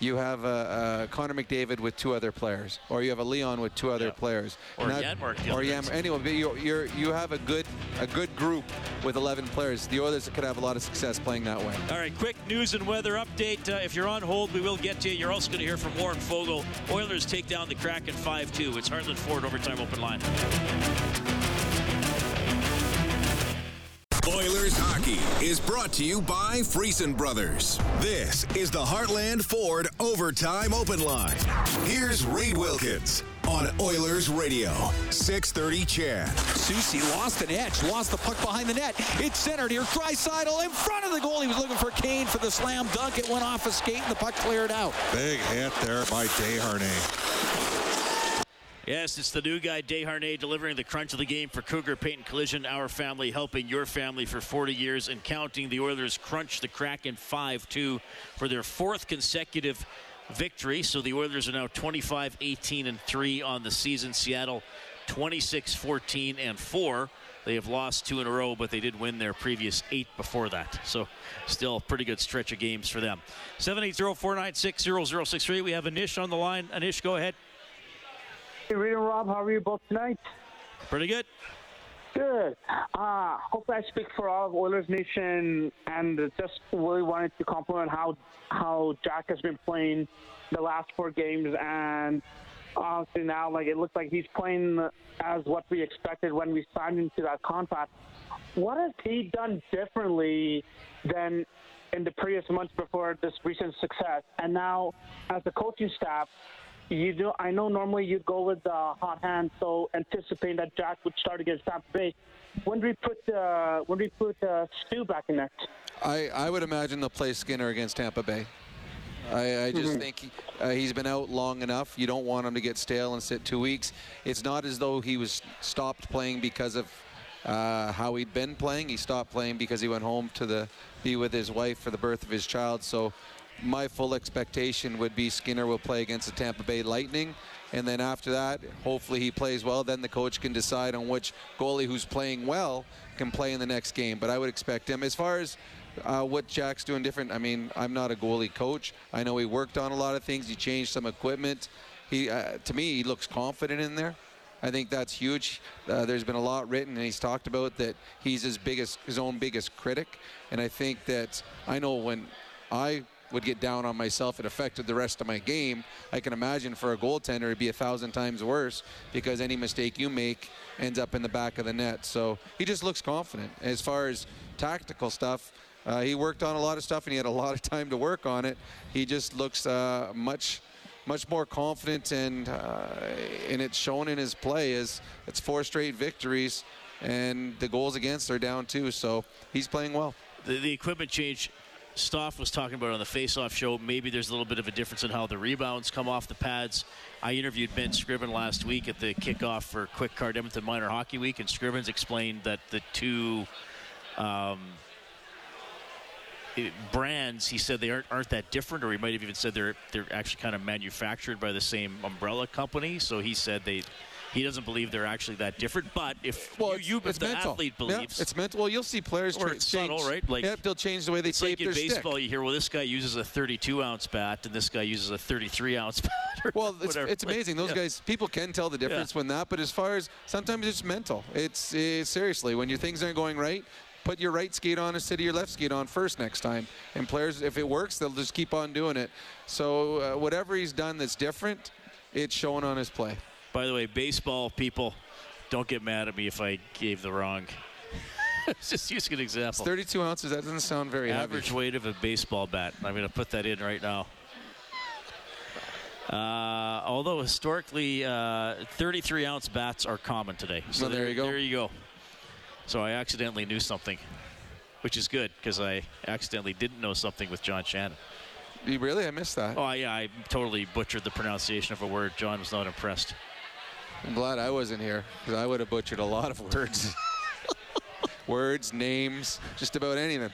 You have a, a Connor McDavid with two other players, or you have a Leon with two other players, Or Janmark the or other Janmark. Anyway, but you you're, you have a good a good group with 11 players. The Oilers could have a lot of success playing that way. All right, quick news and weather update. Uh, if you're on hold, we will get to you. You're also going to hear from Warren Foegele. Oilers take down the Kraken 5-2. It's Heartland Ford overtime open line. Oilers is brought to you by Friesen Brothers. This is the Heartland Ford Overtime Open Line. Here's Reed Wilkins on Oilers Radio, 630 CHED. Susie lost an edge, lost the puck behind the net. It's centered here. Draisaitl in front of the goal. He was looking for Kane for the slam dunk. It went off a skate and the puck cleared out. Big hit there by Desharnais. Yes, it's the new guy, Desharnais, delivering the crunch of the game for Cougar Paint and Collision. Our family helping your family for 40 years and counting. The Oilers crunch the Kraken 5-2 for their fourth consecutive victory. So the Oilers are now 25, 18, and 3 on the season. Seattle 26, 14, and 4. They have lost two in a row, but they did win their previous eight before that. So still a pretty good stretch of games for them. 780-496-0063. We have Anish on the line. Anish, go ahead. Hey, Reed and Rob, how are you both tonight? Pretty good. Good. Uh, hope I speak for all of Oilers Nation, and just really wanted to compliment how how Jack has been playing the last four games, and honestly now, like it looks like he's playing as what we expected when we signed him to that contract. What has he done differently than in the previous months before this recent success? And now, as the coaching staff, you do. I know normally you'd go with the hot hand, so anticipating that Jack would start against Tampa Bay. When do we put uh, when do we put uh, Stu back in there? I, I would imagine they'll play Skinner against Tampa Bay. I, I just Mhm. think he, uh, he's been out long enough. You don't want him to get stale and sit two weeks. It's not as though he was stopped playing because of uh, how he'd been playing. He stopped playing because he went home to the be with his wife for the birth of his child. So my full expectation would be Skinner will play against the Tampa Bay Lightning. And then after that, hopefully he plays well. Then the coach can decide on which goalie who's playing well can play in the next game. But I would expect him. As far as uh, what Jack's doing different, I mean, I'm not a goalie coach. I know he worked on a lot of things. He changed some equipment. He, uh, to me, he looks confident in there. I think that's huge. Uh, there's been a lot written, and he's talked about that he's his biggest, his own biggest critic. And I think that I know when I would get down on myself, it affected the rest of my game. I can imagine for a goaltender, it'd be a thousand times worse because any mistake you make ends up in the back of the net. So he just looks confident. As far as tactical stuff, uh, he worked on a lot of stuff and he had a lot of time to work on it. He just looks uh, much much more confident and uh, and it's shown in his play as it's four straight victories and the goals against are down too so he's playing well The, the equipment change Stoff was talking about on the face-off show. Maybe there's a little bit of a difference in how the rebounds come off the pads. I interviewed Ben Scriven last week at the kickoff for Quick Card Edmonton Minor Hockey Week, and Scrivens explained that the two um, it- brands, he said they aren't, aren't that different, or he might have even said they're they're actually kind of manufactured by the same umbrella company. So he said they. He doesn't believe they're actually that different, but if you, you if the mental. athlete Yeah, believes, it's mental well you'll see players or tra- it's change subtle, right? Like yep, they'll change the way they it's tape like in their baseball. stick You hear, well, this guy uses a 32 ounce bat, and this guy uses a 33 ounce bat. Well it's, it's amazing those Yeah. guys people can tell the difference when that but as far as sometimes it's mental it's uh, seriously when your things aren't going right put your right skate on instead of your left skate on first next time and players if it works they'll just keep on doing it so uh, whatever he's done that's different it's showing on his play By the way, baseball people, don't get mad at me if I gave the wrong. Just using an example. 32 ounces that doesn't sound very Average heavy weight of a baseball bat. I'm going to put that in right now. Uh, although historically, uh, 33 ounce bats are common today. Well, there you go. There you go. So I accidentally knew something, which is good because I accidentally didn't know something with John Shannon. You really I missed that Oh yeah, I totally butchered the pronunciation of a word. John was not impressed. I'm glad I wasn't here because I would have butchered a lot of words words names just about anything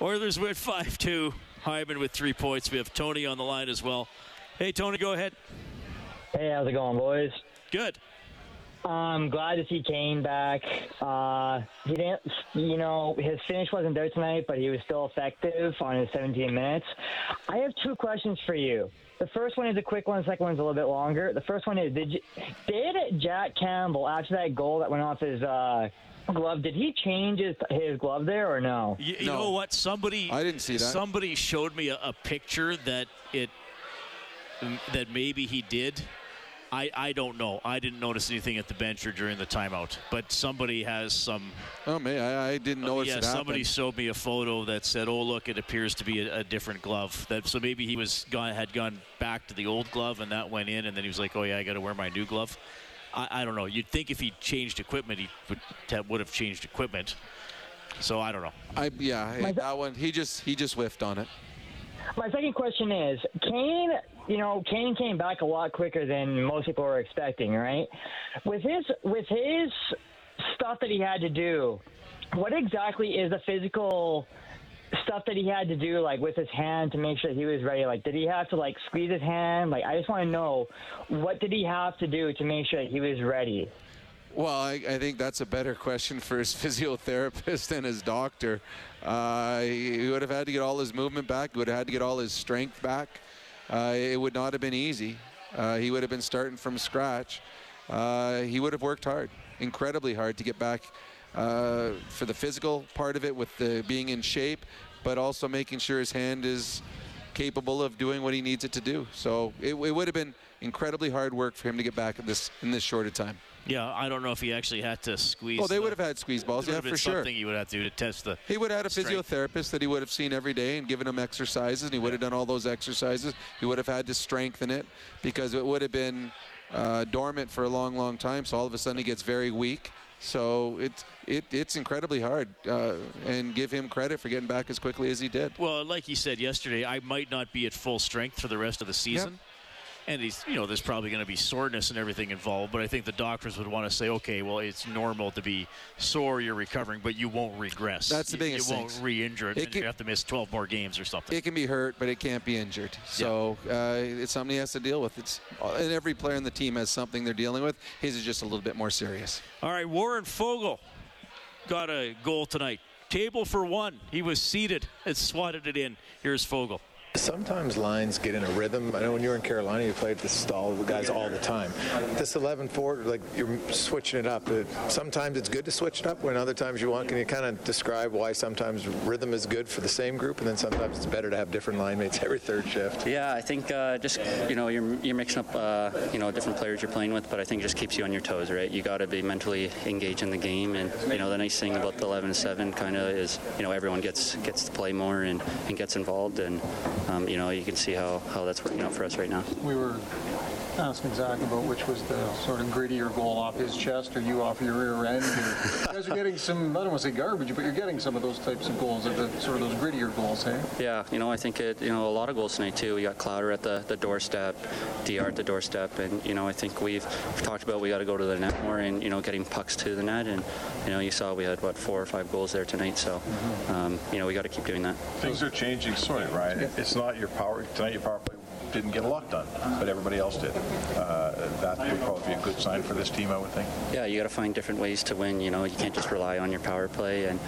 Oilers win 5-2. Hyman with three points. We have Tony on the line as well. Hey, Tony, go ahead. Hey, how's it going, boys? Good. I'm glad to see Kane back. Uh, he didn't, you know, his finish wasn't there tonight, but he was still effective on his 17 minutes. I have two questions for you. The first one is a quick one. The second one's a little bit longer. The first one is: Did did Jack Campbell after that goal that went off his uh, glove? Did he change his his glove there or no? You, you know what? Somebody I didn't see that. Somebody showed me a, a picture that it that maybe he did. I, I don't know. I didn't notice anything at the bench or during the timeout. But somebody has some. Oh man, I, I didn't oh, notice yeah, it somebody happened. showed me a photo that said, "Oh, look, it appears to be a, a different glove." That so maybe he was gone had gone back to the old glove and that went in, and then he was like, "Oh yeah, I got to wear my new glove." I, I don't know. You'd think if he changed equipment, he would have, would have changed equipment. So I don't know. I yeah, that one he just he just whiffed on it. My second question is Kane. You know, Kane came back a lot quicker than most people were expecting, right? With his with his stuff that he had to do, what exactly is the physical stuff that he had to do, like with his hand, to make sure he was ready? Like, did he have to like squeeze his hand? Like, I just want to know what did he have to do to make sure he was ready? Well, I, I think that's a better question for his physiotherapist and his doctor. Uh, he would have had to get all his movement back. He would have had to get all his strength back. Uh, it would not have been easy. Uh, he would have been starting from scratch. Uh, he would have worked hard, incredibly hard, to get back uh, for the physical part of it with the being in shape, but also making sure his hand is capable of doing what he needs it to do. So it, it would have been incredibly hard work for him to get back in this in this short a time. Yeah, I don't know if he actually had to squeeze. Well, they the- would have had squeeze balls, yeah, for sure. Something you would have to do to test the. He would have had a strength. physiotherapist that he would have seen every day and given him exercises, and he would have done all those exercises. He would have had to strengthen it because it would have been uh, dormant for a long, long time. So all of a sudden he gets very weak. So it's it, it's incredibly hard, uh, and give him credit for getting back as quickly as he did. Well, like he said yesterday, I might not be at full strength for the rest of the season. And he's, you know, there's probably going to be soreness and everything involved. But I think the doctors would want to say, okay, well, it's normal to be sore, you're recovering, but you won't regress. That's the biggest You won't re-injure it. It can- you have to miss 12 more games or something. It can be hurt, but it can't be injured. So uh, it's something he has to deal with. It's and every player in the team has something they're dealing with. His is just a little bit more serious. All right, Warren Foegele got a goal tonight. Table for one. He was seated and swatted it in. Here's Foegele. Sometimes lines get in a rhythm. I know when you were in Carolina, you played with stall guys all the time. This 11-4, like you're switching it up. Sometimes it's good to switch it up. When other times you want, can you kind of describe why sometimes rhythm is good for the same group, and then sometimes it's better to have different line mates every third shift? Yeah, I think uh, just you know you're you're mixing up uh, you know different players you're playing with, but I think it just keeps you on your toes, right? You got to be mentally engaged in the game, and you know the nice thing about the 11-7 kind of is you know everyone gets gets to play more and, and gets involved, and um, you know you can see how, how that's working out for us right now. We were asking Zach about which was the sort of grittier goal off his chest or you off your rear end. You guys are getting some, I don't want to say garbage, but you're getting some of those types of goals, the, sort of those grittier goals, hey? Yeah, you know, I think it, you know, a lot of goals tonight too. We got Clowder at the, the doorstep, DR at the doorstep, and you know, I think we've, we've talked about we got to go to the net more and you know, getting pucks to the net, and you know, you saw we had what four or five goals there tonight, so um, you know, we got to keep doing that. Things are changing, sorry, Ryan. It's not your power tonight. Your power play didn't get a lot done, but everybody else did. Uh, that would probably be a good sign for this team, I would think. Yeah, you got to find different ways to win. You know, you can't just rely on your power play. And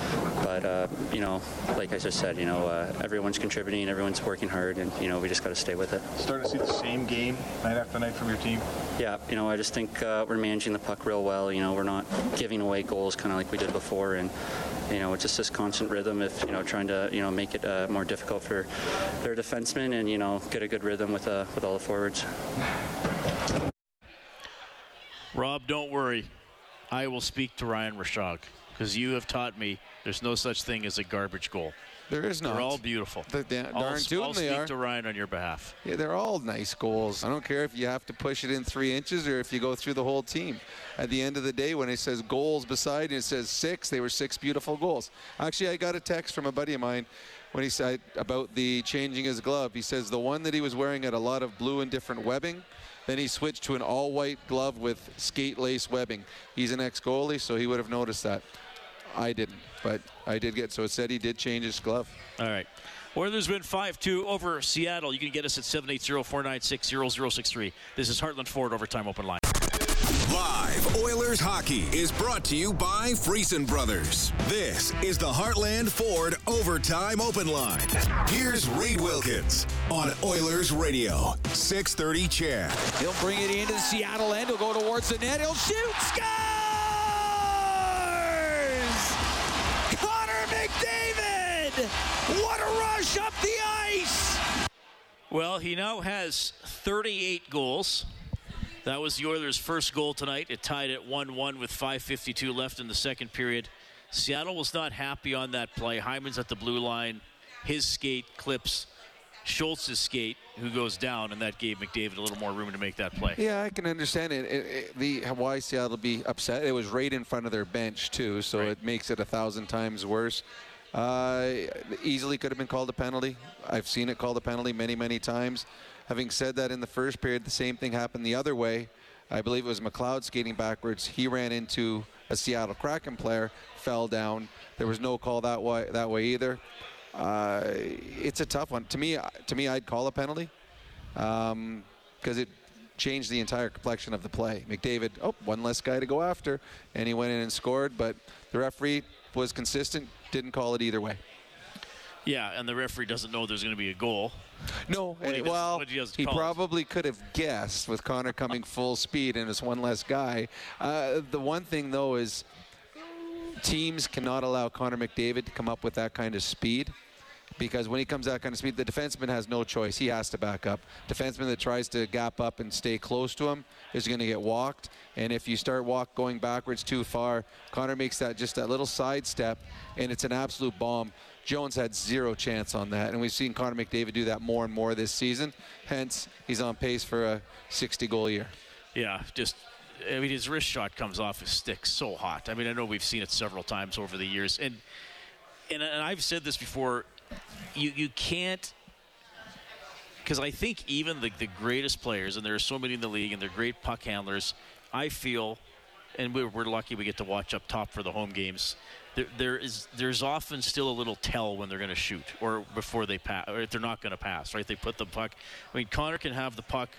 but uh, you know, like I just said, you know, uh, everyone's contributing, everyone's working hard, and you know, we just got to stay with it. Starting to see the same game night after night from your team. Yeah, you know, I just think uh, we're managing the puck real well. You know, we're not giving away goals kind of like we did before, and you know, it's just this constant rhythm of you know trying to you know make it uh, more difficult for their defensemen, and you know, get a good rhythm with uh, with all the forwards. Rob, don't worry. I will speak to Ryan Rishaug because you have taught me there's no such thing as a garbage goal. There is not. They're all beautiful. The da- I'll, darn tootin' I'll they speak are. to Ryan on your behalf. Yeah, they're all nice goals. I don't care if you have to push it in three inches or if you go through the whole team. At the end of the day, when it says goals beside it, it says six. They were six beautiful goals. Actually, I got a text from a buddy of mine when he said about the changing his glove. He says the one that he was wearing had a lot of blue and different webbing. Then he switched to an all-white glove with skate lace webbing. He's an ex-goalie, so he would have noticed that. I didn't, but I did get. So it said he did change his glove. All right. Oilers win 5-2 over Seattle. You can get us at 780-496-0063. This is Heartland Ford Overtime Open Line. Live Oilers hockey is brought to you by Friesen Brothers. This is the Heartland Ford Overtime Open Line. Here's Reed Wilkins on Oilers Radio, 630 CHED. He'll bring it into the Seattle end. He'll go towards the net. He'll shoot. Scores! Connor McDavid! What a rush up the ice! Well, he now has 38 goals. That was the Oilers' first goal tonight. It tied at 1 1 with 5.52 left in the second period. Seattle was not happy on that play. Hyman's at the blue line. His skate clips Schultz's skate, who goes down, and that gave McDavid a little more room to make that play. Yeah, I can understand it. it, it the why Seattle be upset. It was right in front of their bench too, so right. it makes it a thousand times worse. Uh, easily could have been called a penalty. I've seen it called a penalty many, many times. Having said that, in the first period, the same thing happened the other way. I believe it was McLeod skating backwards. He ran into a Seattle Kraken player, fell down. There was no call that way that way either. Uh, it's a tough one. To me, to me, I'd call a penalty because um, it changed the entire complexion of the play. McDavid, oh, one less guy to go after, and he went in and scored. But the referee was consistent, didn't call it either way. Yeah, and the referee doesn't know there's going to be a goal. No, he does, well, he, he probably could have guessed with Connor coming full speed and it's one less guy. Uh, the one thing, though, is teams cannot allow Connor McDavid to come up with that kind of speed because when he comes that kind of speed, the defenseman has no choice. He has to back up. Defenseman that tries to gap up and stay close to him is going to get walked. And if you start walk going backwards too far, Connor makes that just that little side step, and it's an absolute bomb. Jones had zero chance on that, and we've seen Connor McDavid do that more and more this season. Hence, he's on pace for a 60 goal year. Yeah, just I mean, his wrist shot comes off his stick so hot. I mean, I know we've seen it several times over the years, and and, and I've said this before. You you can't because I think even the, the greatest players, and there are so many in the league, and they're great puck handlers. I feel, and we're, we're lucky we get to watch up top for the home games there, there is there's often still a little tell when they're going to shoot or before they pass or if they're not going to pass right they put the puck i mean connor can have the puck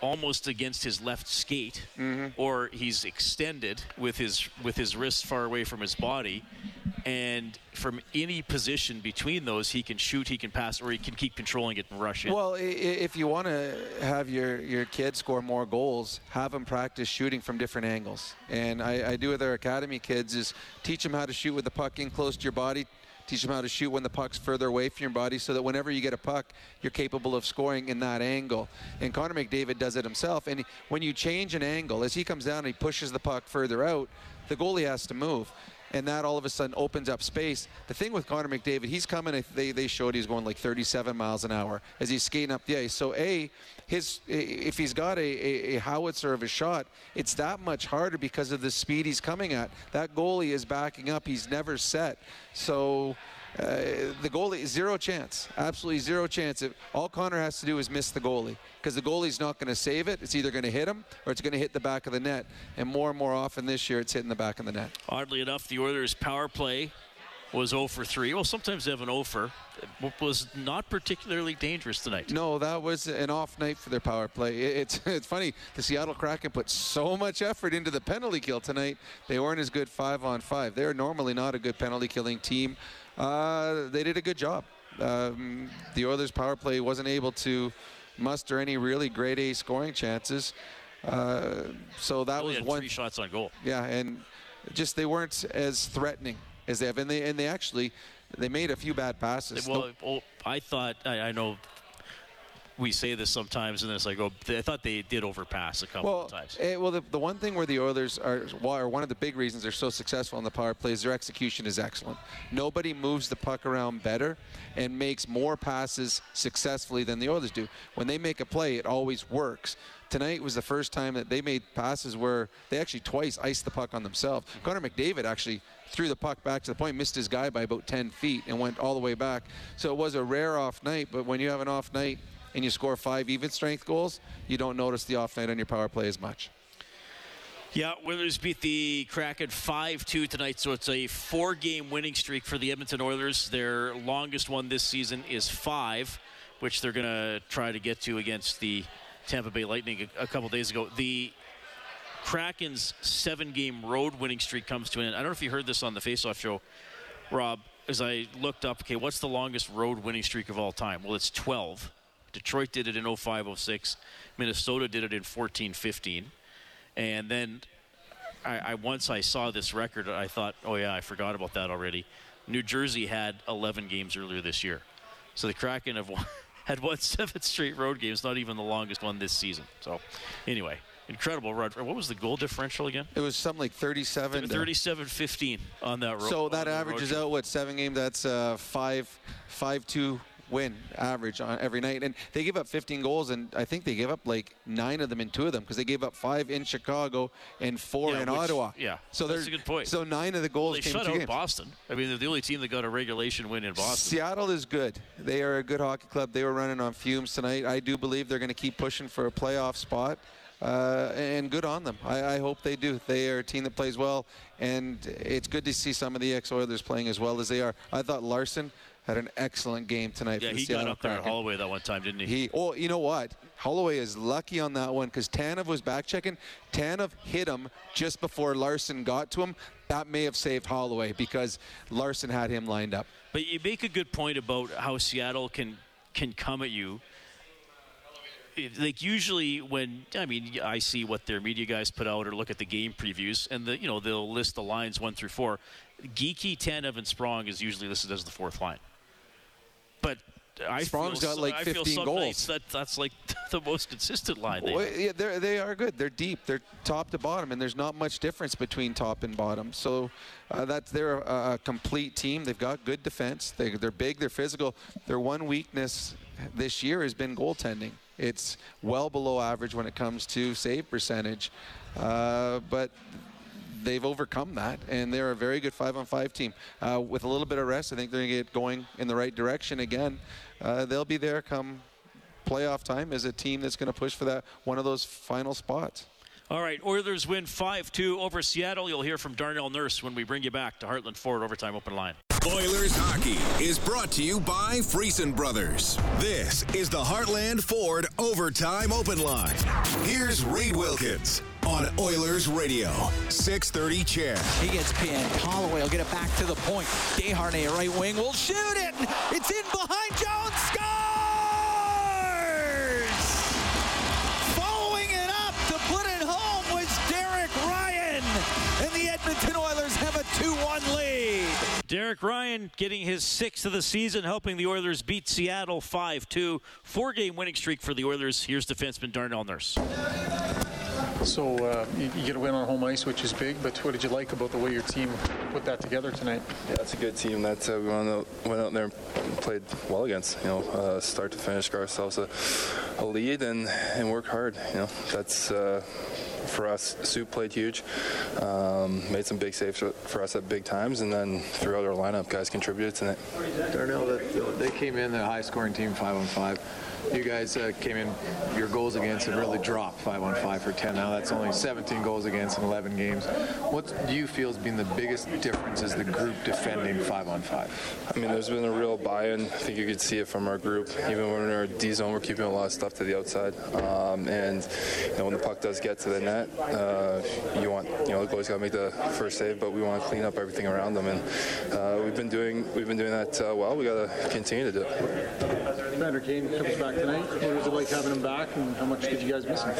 almost against his left skate mm-hmm. or he's extended with his with his wrist far away from his body and from any position between those, he can shoot, he can pass, or he can keep controlling it and rush it. Well, if you want to have your, your kid score more goals, have them practice shooting from different angles. And I, I do with our academy kids is teach them how to shoot with the puck in close to your body, teach them how to shoot when the puck's further away from your body so that whenever you get a puck, you're capable of scoring in that angle. And Connor McDavid does it himself. And when you change an angle, as he comes down and he pushes the puck further out, the goalie has to move and that all of a sudden opens up space. The thing with Connor McDavid, he's coming. They they showed he's going like 37 miles an hour as he's skating up the ice. So a his if he's got a, a, a howitzer of a shot, it's that much harder because of the speed he's coming at. That goalie is backing up. He's never set. So uh, the goalie, zero chance. Absolutely zero chance. If, all Connor has to do is miss the goalie because the goalie's not going to save it. It's either going to hit him or it's going to hit the back of the net. And more and more often this year, it's hitting the back of the net. Oddly enough, the Oilers' power play was 0 for 3. Well, sometimes they have an 0 for. It was not particularly dangerous tonight. No, that was an off night for their power play. It's it's funny. The Seattle Kraken put so much effort into the penalty kill tonight. They weren't as good five on five. They're normally not a good penalty killing team uh, they did a good job. Um, the Oilers' power play wasn't able to muster any really great A scoring chances. Uh, so that was one. Three shots on goal. Yeah, and just they weren't as threatening as they have, and they and they actually they made a few bad passes. Well, well I thought I, I know we say this sometimes, and then it's like, oh, I thought they did overpass a couple well, of times. Eh, well, the, the one thing where the Oilers are, one of the big reasons they're so successful on the power play is their execution is excellent. Nobody moves the puck around better and makes more passes successfully than the Oilers do. When they make a play, it always works. Tonight was the first time that they made passes where they actually twice iced the puck on themselves. Connor McDavid actually threw the puck back to the point, missed his guy by about 10 feet, and went all the way back. So it was a rare off night, but when you have an off night, and you score five even strength goals, you don't notice the off night on your power play as much. Yeah, Oilers beat the Kraken 5-2 tonight, so it's a four-game winning streak for the Edmonton Oilers. Their longest one this season is five, which they're going to try to get to against the Tampa Bay Lightning a, a couple days ago. The Kraken's seven-game road winning streak comes to an end. I don't know if you heard this on the Face-Off show, Rob. As I looked up, okay, what's the longest road winning streak of all time? Well, it's 12. Detroit did it in 05-06. Minnesota did it in 14-15. And then I, I once I saw this record, I thought, oh yeah, I forgot about that already. New Jersey had 11 games earlier this year, so the Kraken have won, had won seven straight road games, not even the longest one this season. So, anyway, incredible run. What was the goal differential again? It was something like 37. to- 37-15 on that road. So that averages out what seven games? That's uh, five, five two win average on every night. And they gave up 15 goals, and I think they gave up like nine of them in two of them because they gave up five in Chicago and four Yeah, in which- Ottawa. Yeah, So that's there's a good point. So nine of the goals they came shut out games. Boston. I mean, they're the only team that got a regulation win in Boston. Seattle is good. They are a good hockey club. They were running on fumes tonight. I do believe they're going to keep pushing for a playoff spot. Uh, and good on them. I, I hope they do. They are a team that plays well, and it's good to see some of the ex-Oilers playing as well as they are. I thought Larsson had an excellent game tonight. Yeah, for the he Seattle got up there at. Holloway that one time, didn't he? He, oh, you know what? Holloway is lucky on that one because Tanev was back checking. Tanev hit him just before Larsson got to him. That may have saved Holloway because Larsson had him lined up. But you make a good point about how Seattle can can come at you. Like usually when I mean I see what their media guys put out or look at the game previews and the you know they'll list the lines one through four. Geekie, Tanev, and Sprong is usually listed as the fourth line. But I Sprong's feel, got, like, I feel 15 some goals. nights That that's like the most consistent line. They Well, yeah, they're, they are good. They're deep. They're top to bottom, and there's not much difference between top and bottom. So uh, that's they're a, a complete team. They've got good defense. They, they're big. They're physical. Their one weakness this year has been goaltending. It's well below average when it comes to save percentage, uh, but they've overcome that, and they're a very good five-on-five team. Uh, with a little bit of rest, I think they're going to get going in the right direction again. Uh, they'll be there come playoff time as a team that's going to push for that one of those final spots. All right, Oilers win 5-2 over Seattle. You'll hear from Darnell Nurse when we bring you back to Heartland Ford Overtime Open Line. Oilers hockey is brought to you by Friesen Brothers. This is the Heartland Ford Overtime Open Line. Here's Reed Wilkins on Oilers Radio, 630 CHED. He gets pinned. Holloway will get it back to the point. Desharnais, right wing, will shoot it. It's in behind Jones. Scores! Following it up to put it home was Derek Ryan. And the Edmonton Oilers have a 2-1 lead. Derek Ryan getting his sixth of the season, helping the Oilers beat Seattle 5-2. Four-game winning streak for the Oilers. Here's defenseman Darnell Nurse. So uh, you, you get a win on home ice, which is big. But what did you like about the way your team put that together tonight? Yeah, it's a good team that uh, we went out, went out there and played well against. You know, uh, start to finish, got ourselves a, a lead and, and work hard. You know, that's uh, for us. Soup played huge, um, made some big saves for- for us at big times, and then throughout our lineup, guys contributed tonight. Darnell, that, they came in, the high-scoring team, five on five. You guys uh, came in, your goals against have really dropped, five on five for 10 now. That's only 17 goals against in 11 games. What do you feel has been the biggest difference as the group defending five on five? I mean, there's been a real buy-in. I think you could see it from our group. Even when we're in our D zone, we're keeping a lot of stuff to the outside. Um, and you know, when the puck does get to the net, uh, you want you know the goalie's got to make the first save, but we want to clean up everything around them. And uh, we've been doing we've been doing that uh, well. We got to continue to do it. Vander Kane comes back tonight. What was it like having him back, and how much did you guys miss him?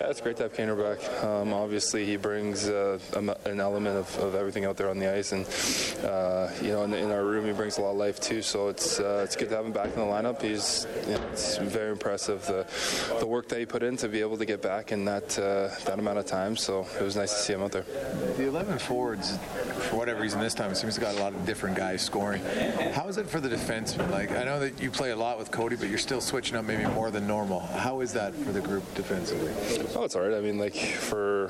Yeah, it's great to have Kaner back. Um, obviously, he brings uh, an element of, of everything out there on the ice, and uh, you know, in, in our room, he brings a lot of life too. So it's uh, it's good to have him back in the lineup. He's you know, it's very impressive the the work that he put in to be able to get back in that uh, that amount of time. So it was nice to see him out there. The 11 forwards, for whatever reason this time, it seems to got a lot of different guys scoring. How is it for the defensemen? Like, I know that you play a lot with Cody, but you're still switching up maybe more than normal. How is that for the group defensively? Oh, it's all right. I mean, like for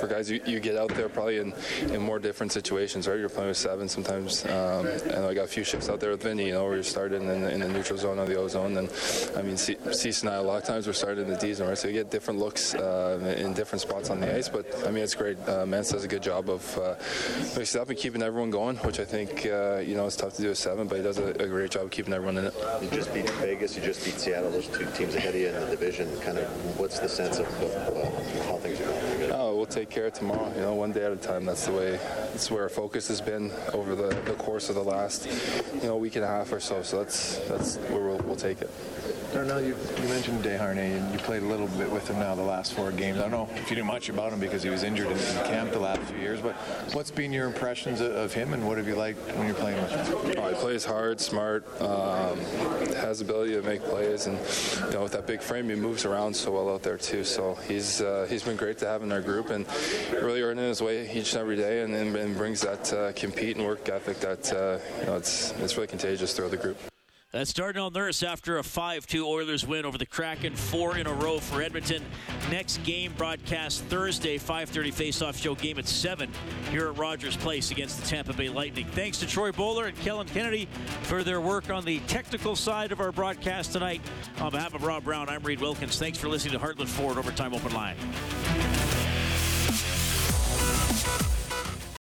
for guys, you, you get out there probably in, in more different situations, right? You're playing with seven sometimes, um, and I got a few shifts out there with Vinny, you know, where you're starting in, the- in the neutral zone or the O zone. And I mean, C- Cease and I, a lot of times we're starting in the D zone, right? So you get different looks uh, in different spots on the ice. But I mean, it's great. Uh, Mance does a good job of uh, mixing up and keeping everyone going, which I think uh, you know it's tough to do with seven, but he does a, a great job of keeping everyone in it. You just beat Vegas, you just beat Seattle, those two teams ahead of you in the division. Kind of, what's the sense of, uh, how things are going? Oh, we'll take care of tomorrow. You know, one day at a time. That's the way. That's where our focus has been over the, the course of the last, you know, week and a half or so. So that's that's where we'll, we'll take it. Darnell, you, you mentioned Desharnais, and you played a little bit with him now the last four games. I don't know if you knew much about him because he was injured in, in camp the last few years, but what's been your impressions of, of him, and what have you liked when you're playing with him? Oh, he plays hard, smart, um, has ability to make plays, and you know with that big frame, he moves around so well out there too. So he's uh, he's been great to have in our group, and really earning his way each and every day, and, and, and brings that uh, compete and work ethic that uh, you know it's it's really contagious throughout the group. That's Darnell Nurse after a 5-2 Oilers win over the Kraken, four in a row for Edmonton. Next game broadcast Thursday, 5:30 face-off show game at seven here at Rogers Place against the Tampa Bay Lightning. Thanks to Troy Bowler and Kellen Kennedy for their work on the technical side of our broadcast tonight. On behalf of Rob Brown, I'm Reed Wilkins. Thanks for listening to Heartland Ford Overtime Open Line.